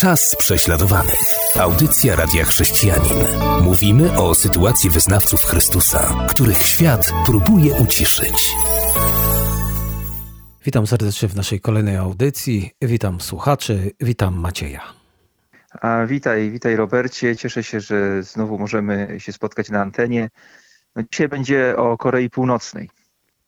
Czas prześladowanych. Audycja Radia Chrześcijanin. Mówimy o sytuacji wyznawców Chrystusa, których świat próbuje uciszyć. Witam serdecznie w naszej kolejnej audycji. Witam słuchaczy, witam Macieja. A witaj, witaj Robercie. Cieszę się, że znowu możemy się spotkać na antenie. No, dzisiaj będzie o Korei Północnej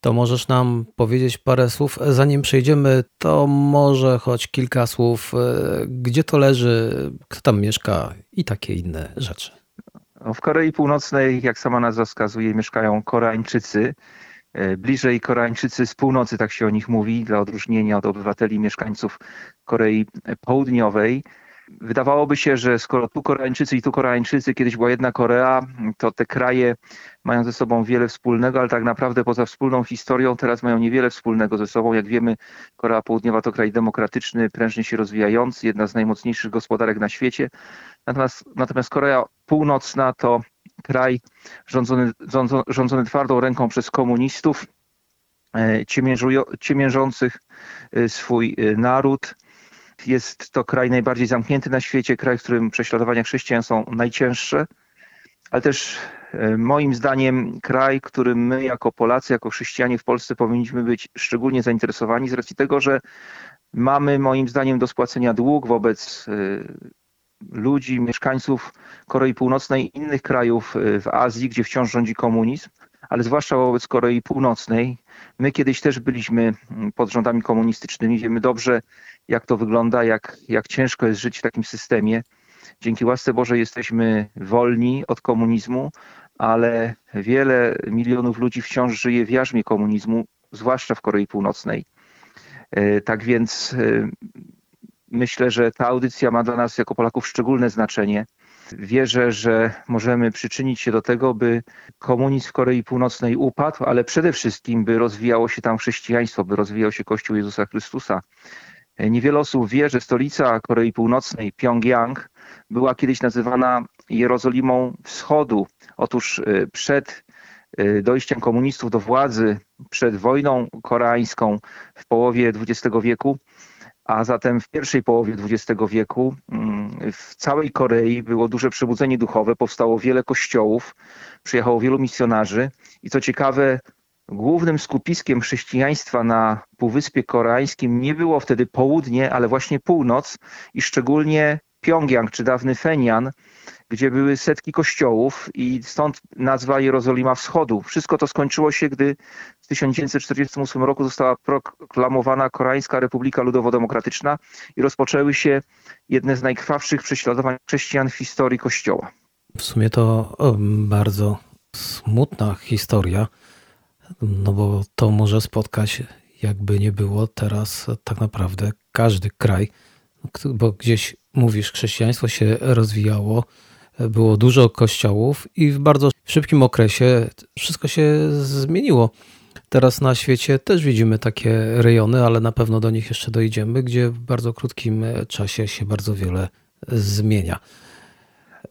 to możesz nam powiedzieć parę słów. Zanim przejdziemy, to może choć kilka słów, e, gdzie to leży, kto tam mieszka i takie inne rzeczy. No, w Korei Północnej, jak sama nazwa wskazuje, mieszkają Koreańczycy. E, bliżej Koreańczycy z północy, tak się o nich mówi, dla odróżnienia od obywateli mieszkańców Korei Południowej. Wydawałoby się, że skoro tu Koreańczycy i tu Koreańczycy, kiedyś była jedna Korea, to te kraje mają ze sobą wiele wspólnego, ale tak naprawdę poza wspólną historią teraz mają niewiele wspólnego ze sobą. Jak wiemy, Korea Południowa to kraj demokratyczny, prężnie się rozwijający, jedna z najmocniejszych gospodarek na świecie. Natomiast, natomiast Korea Północna to kraj rządzony, rządzony twardą ręką przez komunistów, e, ciemiężących e, swój e, naród jest to kraj najbardziej zamknięty na świecie, kraj, w którym prześladowania chrześcijan są najcięższe, ale też e, moim zdaniem kraj, którym my jako Polacy, jako chrześcijanie w Polsce powinniśmy być szczególnie zainteresowani z racji tego, że mamy moim zdaniem do spłacenia dług wobec e, ludzi, mieszkańców Korei Północnej i innych krajów e, w Azji, gdzie wciąż rządzi komunizm, ale zwłaszcza wobec Korei Północnej. My kiedyś też byliśmy pod rządami komunistycznymi, wiemy dobrze, jak to wygląda, jak, jak ciężko jest żyć w takim systemie. Dzięki łasce Bożej jesteśmy wolni od komunizmu, ale wiele milionów ludzi wciąż żyje w jarzmie komunizmu, zwłaszcza w Korei Północnej. E, tak więc e, myślę, że ta audycja ma dla nas jako Polaków szczególne znaczenie. Wierzę, że możemy przyczynić się do tego, by komunizm w Korei Północnej upadł, ale przede wszystkim, by rozwijało się tam chrześcijaństwo, by rozwijał się Kościół Jezusa Chrystusa. Niewiele osób wie, że stolica Korei Północnej, Pjongjang, była kiedyś nazywana Jerozolimą Wschodu. Otóż y, przed y, dojściem komunistów do władzy, przed wojną koreańską w połowie XX wieku, a zatem w pierwszej połowie XX wieku mm, w całej Korei było duże przebudzenie duchowe, powstało wiele kościołów, przyjechało wielu misjonarzy i co ciekawe, głównym skupiskiem chrześcijaństwa na Półwyspie Koreańskim nie było wtedy południe, ale właśnie północ i szczególnie Pjongjang czy dawny Fenian, gdzie były setki kościołów i stąd nazwa Jerozolima Wschodu. Wszystko to skończyło się, gdy w 1948 roku została proklamowana Koreańska Republika Ludowo-Demokratyczna i rozpoczęły się jedne z najkrwawszych prześladowań chrześcijan w historii Kościoła. W sumie to bardzo smutna historia, no bo to może spotkać, jakby nie było teraz tak naprawdę każdy kraj, bo gdzieś mówisz, chrześcijaństwo się rozwijało, było dużo kościołów i w bardzo szybkim okresie wszystko się zmieniło. Teraz na świecie też widzimy takie rejony, ale na pewno do nich jeszcze dojdziemy, gdzie w bardzo krótkim czasie się bardzo wiele zmienia.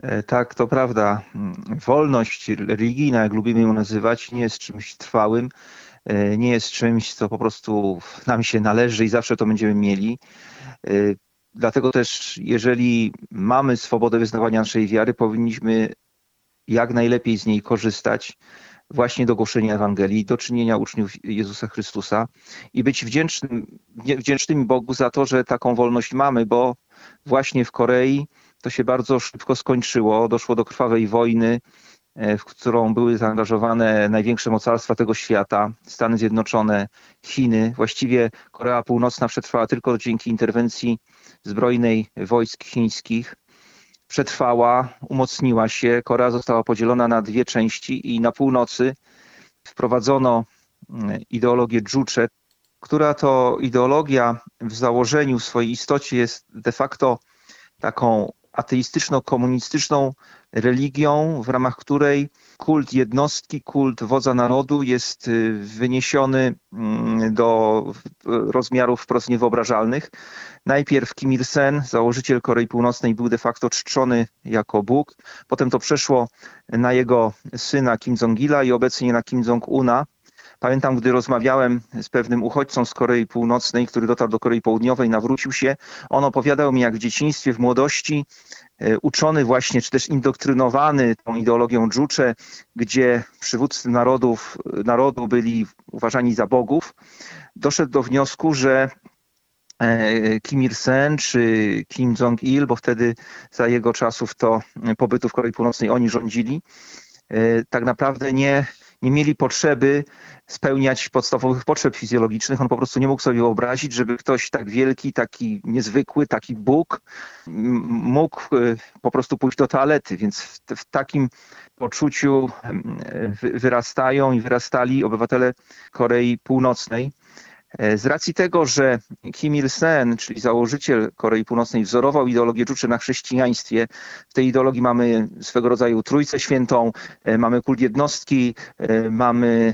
E, tak, to prawda. Wolność religijna, jak lubimy ją nazywać, nie jest czymś trwałym, e, nie jest czymś, co po prostu nam się należy i zawsze to będziemy mieli. E, dlatego też, jeżeli mamy swobodę wyznawania naszej wiary, powinniśmy jak najlepiej z niej korzystać właśnie do głoszenia Ewangelii, do czynienia uczniów Jezusa Chrystusa i być wdzięcznym, wdzięcznymi Bogu za to, że taką wolność mamy, bo właśnie w Korei to się bardzo szybko skończyło. Doszło do krwawej wojny, e, w którą były zaangażowane największe mocarstwa tego świata Stany Zjednoczone, Chiny. Właściwie Korea Północna przetrwała tylko dzięki interwencji zbrojnej wojsk chińskich. Przetrwała, umocniła się. Korea została podzielona na dwie części i na północy wprowadzono mm, ideologię Juche, która to ideologia w założeniu w swojej istocie jest de facto taką ateistyczno-komunistyczną religią, w ramach której kult jednostki, kult wodza narodu jest y, wyniesiony mm, do rozmiarów wprost niewyobrażalnych. Najpierw Kim Il-sen, założyciel Korei Północnej, był de facto czczony jako Bóg. Potem to przeszło na jego syna Kim Jong-ila i obecnie na Kim Jong-una. Pamiętam, gdy rozmawiałem z pewnym uchodźcą z Korei Północnej, który dotarł do Korei Południowej, nawrócił się. On opowiadał mi, jak w dzieciństwie, w młodości, e, uczony właśnie, czy też indoktrynowany tą ideologią Dżucze, gdzie przywódcy narodów, narodu byli uważani za bogów, doszedł do wniosku, że e, Kim Il-sen czy Kim Jong-il, bo wtedy za jego czasów to pobytu w Korei Północnej oni rządzili, e, tak naprawdę nie nie mieli potrzeby spełniać podstawowych potrzeb fizjologicznych. On po prostu nie mógł sobie wyobrazić, żeby ktoś tak wielki, taki niezwykły, taki Bóg mógł e, po prostu pójść do toalety. Więc w, w takim poczuciu wyrastają i wyrastali obywatele Korei Północnej. E, z racji tego, że Kim Il-sen, czyli założyciel Korei Północnej, wzorował ideologię Juche na chrześcijaństwie, w tej ideologii mamy swego rodzaju Trójcę Świętą, e, mamy kult jednostki, e, mamy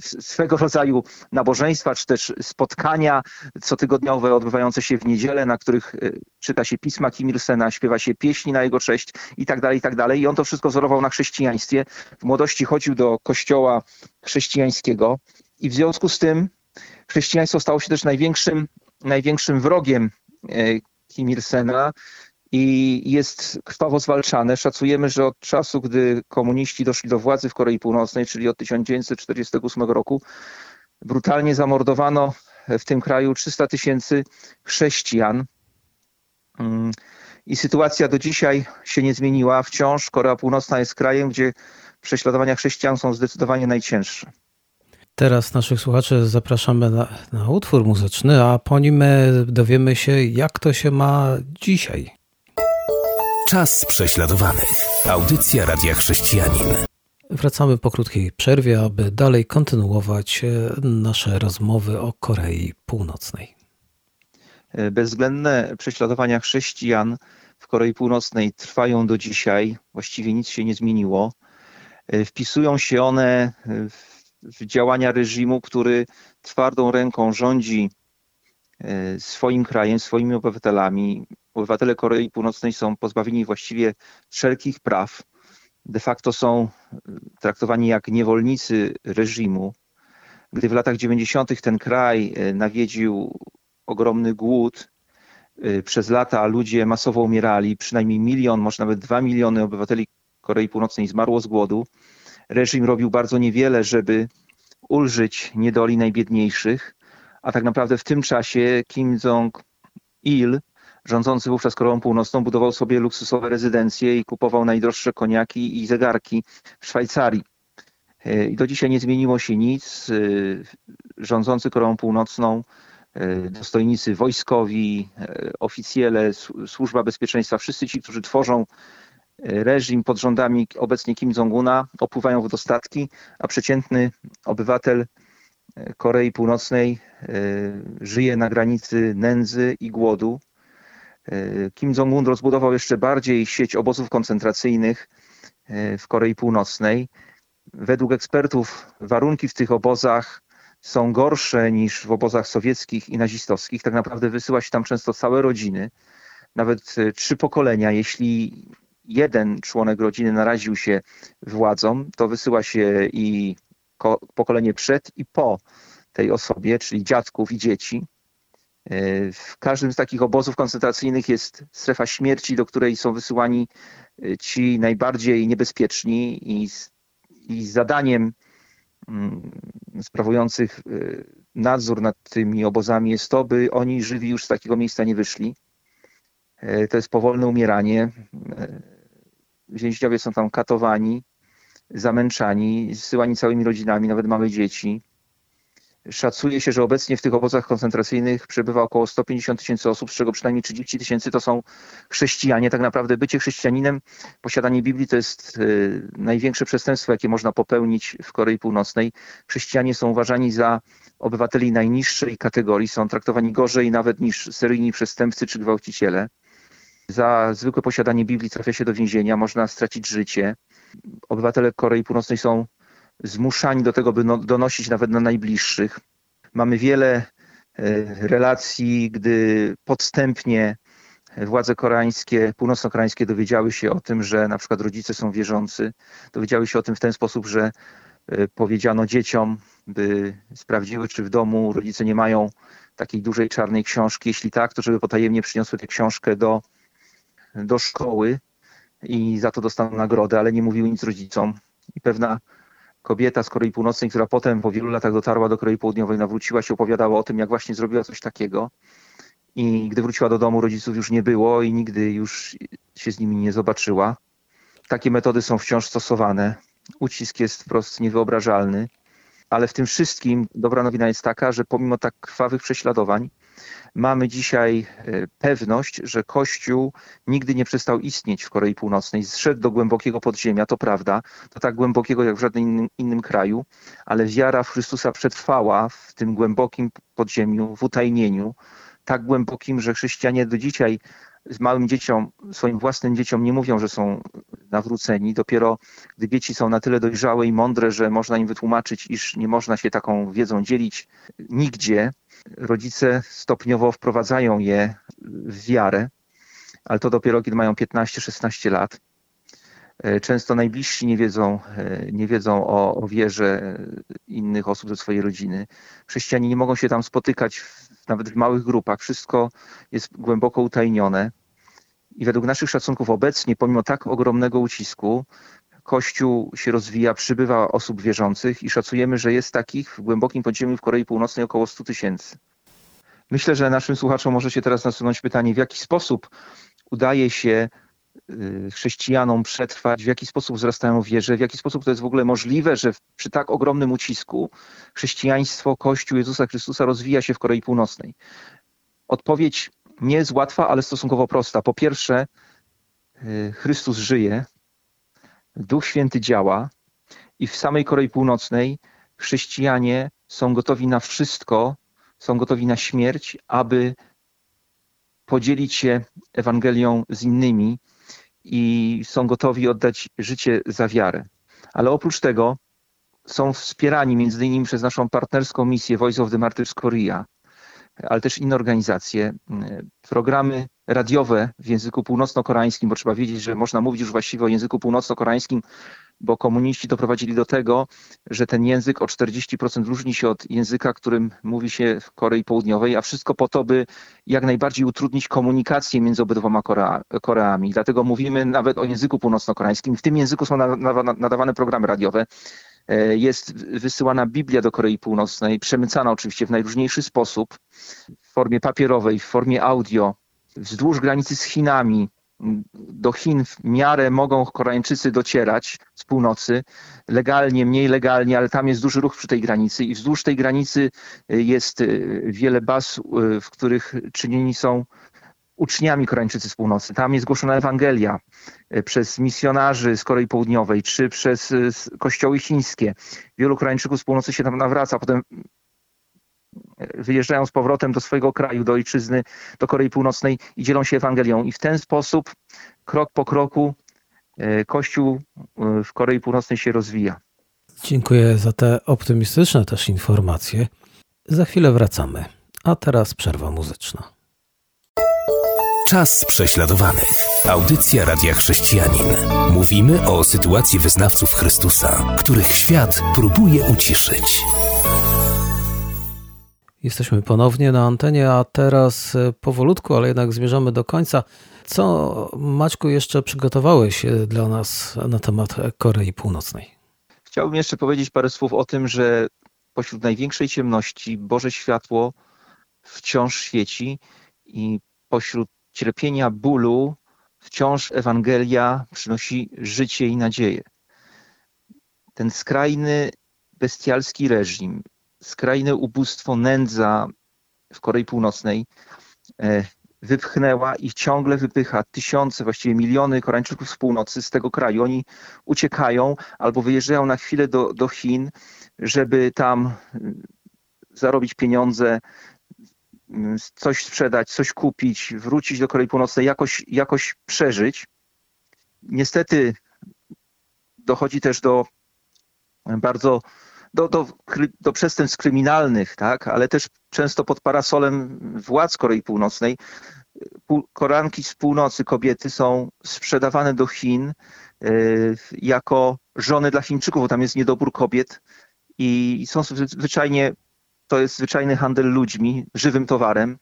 swego rodzaju nabożeństwa, czy też spotkania cotygodniowe odbywające się w niedzielę, na których czyta się pisma Kim Il-sena, śpiewa się pieśni na jego cześć i tak dalej, i tak. I on to wszystko wzorował na chrześcijaństwie. W młodości chodził do kościoła chrześcijańskiego i w związku z tym chrześcijaństwo stało się też największym, największym wrogiem e, Kim Il-sena i jest krwawo zwalczane. Szacujemy, że od czasu, gdy komuniści doszli do władzy w Korei Północnej, czyli od 1948 roku, brutalnie zamordowano w tym kraju 300 tysięcy chrześcijan. Mm, I sytuacja do dzisiaj się nie zmieniła. Wciąż Korea Północna jest krajem, gdzie prześladowania chrześcijan są zdecydowanie najcięższe. Teraz naszych słuchaczy zapraszamy na, na, utwór muzyczny, a po nim e, dowiemy się, jak to się ma dzisiaj. Czas prześladowanych. Audycja Radia Chrześcijanin. Wracamy po krótkiej przerwie, aby dalej kontynuować e, nasze rozmowy o Korei Północnej. E, bezwzględne prześladowania chrześcijan w Korei Północnej trwają do dzisiaj. Właściwie nic się nie zmieniło. Wpisują się one w w działania reżimu, który twardą ręką rządzi e, swoim krajem, swoimi obywatelami. Obywatele Korei Północnej są pozbawieni właściwie wszelkich praw. De facto są e, traktowani jak niewolnicy reżimu. Gdy w latach 90. ten kraj e, nawiedził ogromny głód, przez lata ludzie masowo umierali, przynajmniej milion, może nawet dwa miliony obywateli Korei Północnej zmarło z głodu reżim robił bardzo niewiele, żeby ulżyć niedoli najbiedniejszych, a tak naprawdę w tym czasie Kim Jong-il, rządzący wówczas Koreą Północną, budował sobie luksusowe rezydencje i kupował najdroższe koniaki i zegarki w Szwajcarii. E, I do dzisiaj nie zmieniło się nic. E, rządzący Koreą Północną, e, dostojnicy wojskowi, oficjele, służba bezpieczeństwa, wszyscy ci, którzy tworzą reżim pod rządami obecnie Kim Jong-una opływają w dostatki, a przeciętny obywatel e, Korei Północnej e, żyje na granicy nędzy i głodu. E, Kim Jong-un rozbudował jeszcze bardziej sieć obozów koncentracyjnych w Korei Północnej. Według ekspertów warunki w tych obozach są gorsze niż w obozach sowieckich i nazistowskich. Tak naprawdę wysyła się tam często całe rodziny, nawet trzy pokolenia, jeśli jeden członek rodziny naraził się władzom, to wysyła się i pokolenie przed i po tej osobie, czyli dziadków i dzieci. E, w każdym z takich obozów koncentracyjnych jest strefa śmierci, do której są wysyłani e, ci najbardziej niebezpieczni i, i zadaniem mm, sprawujących e, nadzór nad tymi obozami jest to, by oni żywi już z takiego miejsca nie wyszli. To jest powolne umieranie więźniowie są tam katowani, zamęczani, zsyłani całymi rodzinami, nawet małe dzieci. Szacuje się, że obecnie w tych obozach koncentracyjnych przebywa około 150 tysięcy osób, z czego przynajmniej 30 tysięcy to są chrześcijanie. Tak naprawdę bycie chrześcijaninem, posiadanie Biblii to jest y, największe przestępstwo, jakie można popełnić w Korei Północnej. Chrześcijanie są uważani za obywateli najniższej kategorii, są traktowani gorzej nawet niż seryjni przestępcy czy gwałciciele. Za zwykłe posiadanie Biblii trafia się do więzienia, można stracić życie. Obywatele Korei Północnej są zmuszani do tego, by no, donosić nawet na najbliższych. Mamy wiele e, relacji, gdy podstępnie władze koreańskie, północno-koreańskie dowiedziały się o tym, że na przykład rodzice są wierzący. Dowiedziały się o tym w ten sposób, że e, powiedziano dzieciom, by sprawdziły, czy w domu rodzice nie mają takiej dużej czarnej książki. Jeśli tak, to żeby potajemnie przyniosły tę książkę do, do szkoły i za to dostaną nagrodę, ale nie mówiły nic rodzicom. I pewna kobieta z Korei Północnej, która potem po wielu latach dotarła do Korei Południowej, nawróciła się, opowiadała o tym, jak właśnie zrobiła coś takiego. I gdy wróciła do domu, rodziców już nie było i nigdy już się z nimi nie zobaczyła. Takie metody są wciąż stosowane. Ucisk jest wprost niewyobrażalny. Ale w tym wszystkim dobra nowina jest taka, że pomimo tak krwawych prześladowań, mamy dzisiaj e, pewność, że Kościół nigdy nie przestał istnieć w Korei Północnej. Zszedł do głębokiego podziemia, to prawda, to tak głębokiego jak w żadnym innym, innym kraju, ale wiara w Chrystusa przetrwała w tym głębokim podziemiu, w utajnieniu, tak głębokim, że chrześcijanie do dzisiaj z małym dzieciom, swoim własnym dzieciom nie mówią, że są nawróceni. Dopiero gdy dzieci są na tyle dojrzałe i mądre, że można im wytłumaczyć, iż nie można się taką wiedzą dzielić nigdzie, rodzice stopniowo wprowadzają je w wiarę, ale to dopiero kiedy mają 15-16 lat. E, często najbliżsi nie wiedzą, e, nie wiedzą o, o wierze innych osób ze swojej rodziny. Chrześcijanie nie mogą się tam spotykać nawet w małych grupach. Wszystko jest głęboko utajnione. I według naszych szacunków obecnie, pomimo tak ogromnego ucisku, Kościół się rozwija, przybywa osób wierzących i szacujemy, że jest takich w głębokim podziemiu w Korei Północnej około 100 tysięcy. Myślę, że naszym słuchaczom może się teraz nasunąć pytanie, w jaki sposób udaje się chrześcijanom przetrwać, w jaki sposób wzrastają wierze, w jaki sposób to jest w ogóle możliwe, że przy tak ogromnym ucisku chrześcijaństwo, Kościół Jezusa Chrystusa rozwija się w Korei Północnej. Odpowiedź nie jest łatwa, ale stosunkowo prosta. Po pierwsze, y, Chrystus żyje, Duch Święty działa i w samej Korei Północnej chrześcijanie są gotowi na wszystko, są gotowi na śmierć, aby podzielić się Ewangelią z innymi i są gotowi oddać życie za wiarę. Ale oprócz tego są wspierani między innymi przez naszą partnerską misję Voice of the Martyrs Korea, ale też inne organizacje, programy radiowe w języku północno-koreańskim, bo trzeba wiedzieć, że można mówić już właściwie o języku północno-koreańskim, bo komuniści doprowadzili do tego, że ten język o 40% różni się od języka, którym mówi się w Korei Południowej, a wszystko po to, by jak najbardziej utrudnić komunikację między obydwoma Korea, Koreami. Dlatego mówimy nawet o języku północno-koreańskim. W tym języku są nadawane programy radiowe. E, jest wysyłana Biblia do Korei Północnej, przemycana oczywiście w najróżniejszy sposób, w formie papierowej, w formie audio, wzdłuż granicy z Chinami. Do Chin w miarę mogą Koreańczycy docierać z północy, legalnie, mniej legalnie, ale tam jest duży ruch przy tej granicy i wzdłuż tej granicy jest e, wiele baz, e, w których czynieni są uczniami Koreańczycy z północy. Tam jest głoszona Ewangelia przez misjonarzy z Korei Południowej, czy przez kościoły chińskie. Wielu Koreańczyków z północy się tam nawraca, potem wyjeżdżają z powrotem do swojego kraju, do ojczyzny, do Korei Północnej i dzielą się Ewangelią. I w ten sposób, krok po kroku, Kościół w Korei Północnej się rozwija. Dziękuję za te optymistyczne też informacje. Za chwilę wracamy, a teraz przerwa muzyczna. Czas prześladowanych. Audycja Radia Chrześcijanin. Mówimy o sytuacji wyznawców Chrystusa, których świat próbuje uciszyć. Jesteśmy ponownie na antenie, a teraz e, powolutku, ale jednak zmierzamy do końca. Co, Maćku, jeszcze przygotowałeś e, dla nas na temat Korei Północnej? Chciałbym jeszcze powiedzieć parę słów o tym, że pośród największej ciemności Boże światło wciąż świeci i pośród cierpienia, bólu, wciąż Ewangelia przynosi życie i nadzieję. Ten skrajny, bestialski reżim, skrajne ubóstwo, nędza w Korei Północnej e, wypchnęła i ciągle wypycha tysiące, właściwie miliony Koreańczyków z północy z tego kraju. Oni uciekają albo wyjeżdżają na chwilę do, do Chin, żeby tam mm, zarobić pieniądze, coś sprzedać, coś kupić, wrócić do Korei Północnej, jakoś, jakoś przeżyć. Niestety dochodzi też do bardzo do, do, do przestępstw kryminalnych, tak? ale też często pod parasolem władz Korei Północnej. Koranki z północy, kobiety są sprzedawane do Chin y, jako żony dla Chińczyków, bo tam jest niedobór kobiet i są zwyczajnie, to jest zwyczajny handel ludźmi, żywym towarem.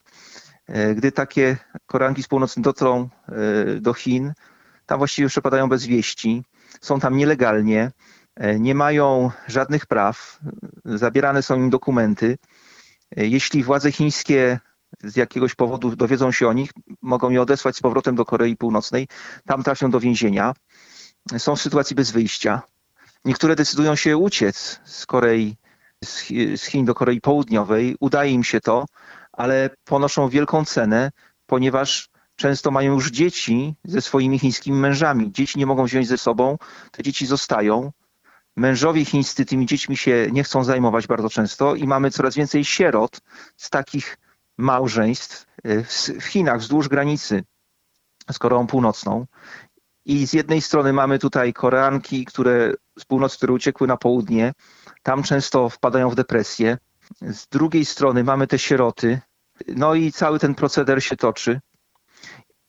E, gdy takie koranki z północy dotrą e, do Chin, tam właściwie przepadają bez wieści, są tam nielegalnie, nie mają żadnych praw, zabierane są im dokumenty. Jeśli władze chińskie z jakiegoś powodu dowiedzą się o nich, mogą je odesłać z powrotem do Korei Północnej, tam trafią do więzienia. Są w sytuacji bez wyjścia. Niektóre decydują się uciec z Korei, z Chin do Korei Południowej. Udaje im się to, ale ponoszą wielką cenę, ponieważ często mają już dzieci ze swoimi chińskimi mężami. Dzieci nie mogą wziąć ze sobą, te dzieci zostają. Mężowie chińscy tymi dziećmi się nie chcą zajmować bardzo często i mamy coraz więcej sierot z takich małżeństw y, w Chinach wzdłuż granicy z Koreą Północną. I z jednej strony mamy tutaj Koreanki, które z północy, które uciekły na południe, tam często wpadają w depresję. Z drugiej strony mamy te sieroty, no i cały ten proceder się toczy.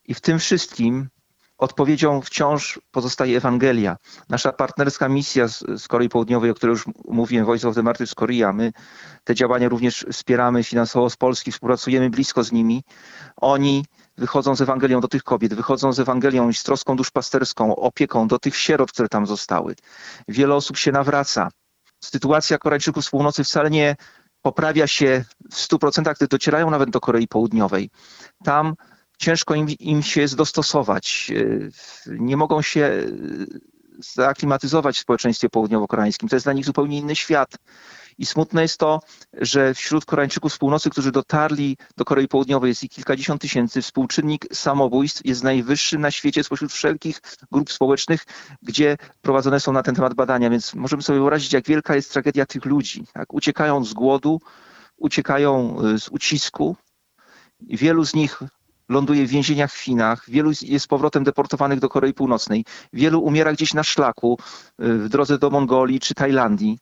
I w tym wszystkim odpowiedzią wciąż pozostaje Ewangelia. Nasza partnerska misja z, z Korei Południowej, o której już mówiłem, Voice of the Martyrs Korea, my te działania również wspieramy finansowo z Polski, współpracujemy blisko z nimi. Oni wychodzą z Ewangelią do tych kobiet, wychodzą z Ewangelią i z troską duszpasterską, opieką do tych sierot, które tam zostały. Wiele osób się nawraca. Sytuacja Koreańczyków z północy wcale nie poprawia się w 100%, gdy docierają nawet do Korei Południowej. Tam ciężko im, im się dostosować. Nie mogą się zaaklimatyzować w społeczeństwie południowo-koreańskim. To jest dla nich zupełnie inny świat. I smutne jest to, że wśród Koreańczyków z północy, którzy dotarli do Korei Południowej, jest ich kilkadziesiąt tysięcy. Współczynnik samobójstw jest najwyższy na świecie spośród wszelkich grup społecznych, gdzie prowadzone są na ten temat badania. Więc możemy sobie wyobrazić, jak wielka jest tragedia tych ludzi. Tak? Uciekają z głodu, uciekają y, z ucisku. Wielu z nich ląduje w więzieniach w Chinach, wielu jest powrotem deportowanych do Korei Północnej, wielu umiera gdzieś na szlaku y, w drodze do Mongolii czy Tajlandii,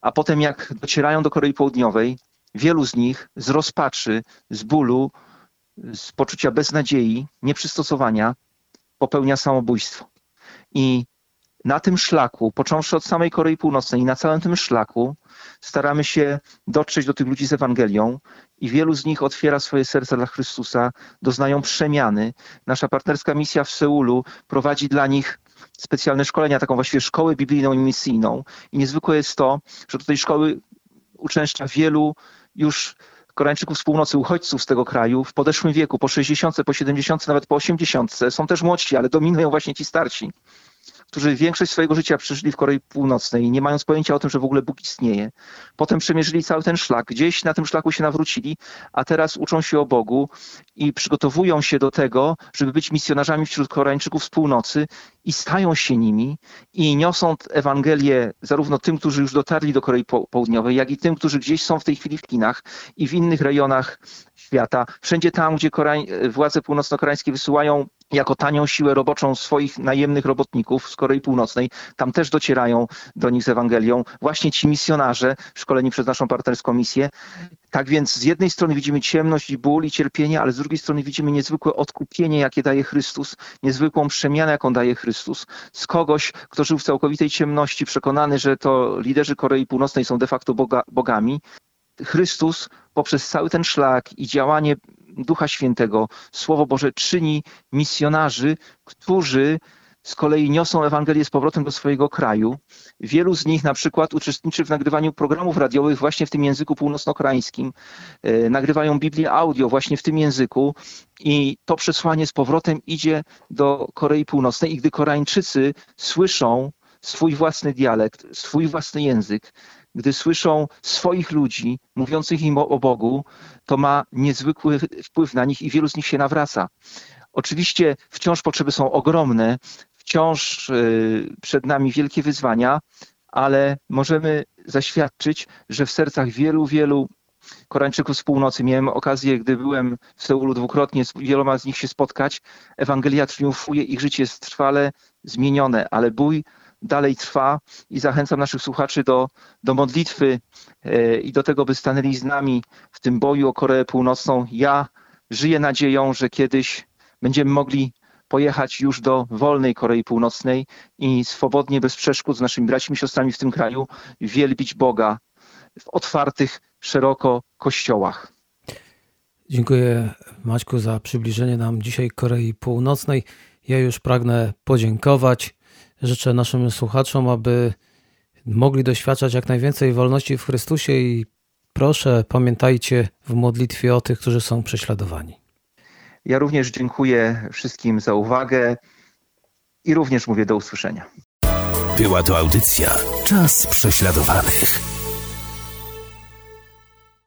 a potem jak docierają do Korei Południowej, wielu z nich z rozpaczy, z bólu, z poczucia beznadziei, nieprzystosowania popełnia samobójstwo. I na tym szlaku, począwszy od samej Korei Północnej i na całym tym szlaku, staramy się dotrzeć do tych ludzi z Ewangelią i wielu z nich otwiera swoje serca dla Chrystusa, doznają przemiany. Nasza partnerska misja w Seulu prowadzi dla nich specjalne szkolenia, taką właściwie szkołę biblijną i misyjną. I niezwykłe jest to, że do tej szkoły uczęszcza wielu już Koreańczyków z północy, uchodźców z tego kraju w podeszłym wieku, po 60, po 70, nawet po 80. Są też młodsi, ale dominują właśnie ci starsi którzy większość swojego życia przeżyli w Korei Północnej, nie mając pojęcia o tym, że w ogóle Bóg istnieje. Potem przemierzyli cały ten szlak, gdzieś na tym szlaku się nawrócili, a teraz uczą się o Bogu i przygotowują się do tego, żeby być misjonarzami wśród Koreańczyków z północy i stają się nimi i niosą Ewangelię zarówno tym, którzy już dotarli do Korei Południowej, jak i tym, którzy gdzieś są w tej chwili w Chinach i w innych rejonach świata. Wszędzie tam, gdzie Koreań, władze północno-koreańskie wysyłają jako tanią siłę roboczą swoich najemnych robotników z Korei Północnej. Tam też docierają do nich z Ewangelią właśnie ci misjonarze szkoleni przez naszą partnerską misję. Tak więc z jednej strony widzimy ciemność i ból i cierpienie, ale z drugiej strony widzimy niezwykłe odkupienie, jakie daje Chrystus, niezwykłą przemianę, jaką daje Chrystus. Z kogoś, kto żył w całkowitej ciemności, przekonany, że to liderzy Korei Północnej są de facto boga, bogami, Chrystus poprzez cały ten szlak i działanie Ducha Świętego, Słowo Boże czyni misjonarzy, którzy z kolei niosą Ewangelię z powrotem do swojego kraju. Wielu z nich na przykład uczestniczy w nagrywaniu programów radiowych właśnie w tym języku północno-koreańskim. E, nagrywają Biblię audio właśnie w tym języku i to przesłanie z powrotem idzie do Korei Północnej i gdy Koreańczycy słyszą swój własny dialekt, swój własny język, gdy słyszą swoich ludzi mówiących im o, Bogu, to ma niezwykły wpływ na nich i wielu z nich się nawraca. Oczywiście wciąż potrzeby są ogromne, wciąż y, przed nami wielkie wyzwania, ale możemy zaświadczyć, że w sercach wielu, wielu Koreańczyków z północy. Miałem okazję, gdy byłem w Seulu dwukrotnie, z wieloma z nich się spotkać. Ewangelia triumfuje, ich życie jest trwale zmienione, ale bój dalej trwa i zachęcam naszych słuchaczy do, do modlitwy e, i do tego, by stanęli z nami w tym boju o Koreę Północną. Ja żyję nadzieją, że kiedyś będziemy mogli pojechać już do wolnej Korei Północnej i swobodnie, bez przeszkód z naszymi braćmi i siostrami w tym kraju wielbić Boga w otwartych szeroko kościołach. Dziękuję Maćku za przybliżenie nam dzisiaj Korei Północnej. Ja już pragnę podziękować. Życzę naszym słuchaczom, aby mogli doświadczać jak najwięcej wolności w Chrystusie i proszę pamiętajcie w modlitwie o tych, którzy są prześladowani. Ja również dziękuję wszystkim za uwagę i również mówię do usłyszenia. Była to audycja Czas prześladowanych.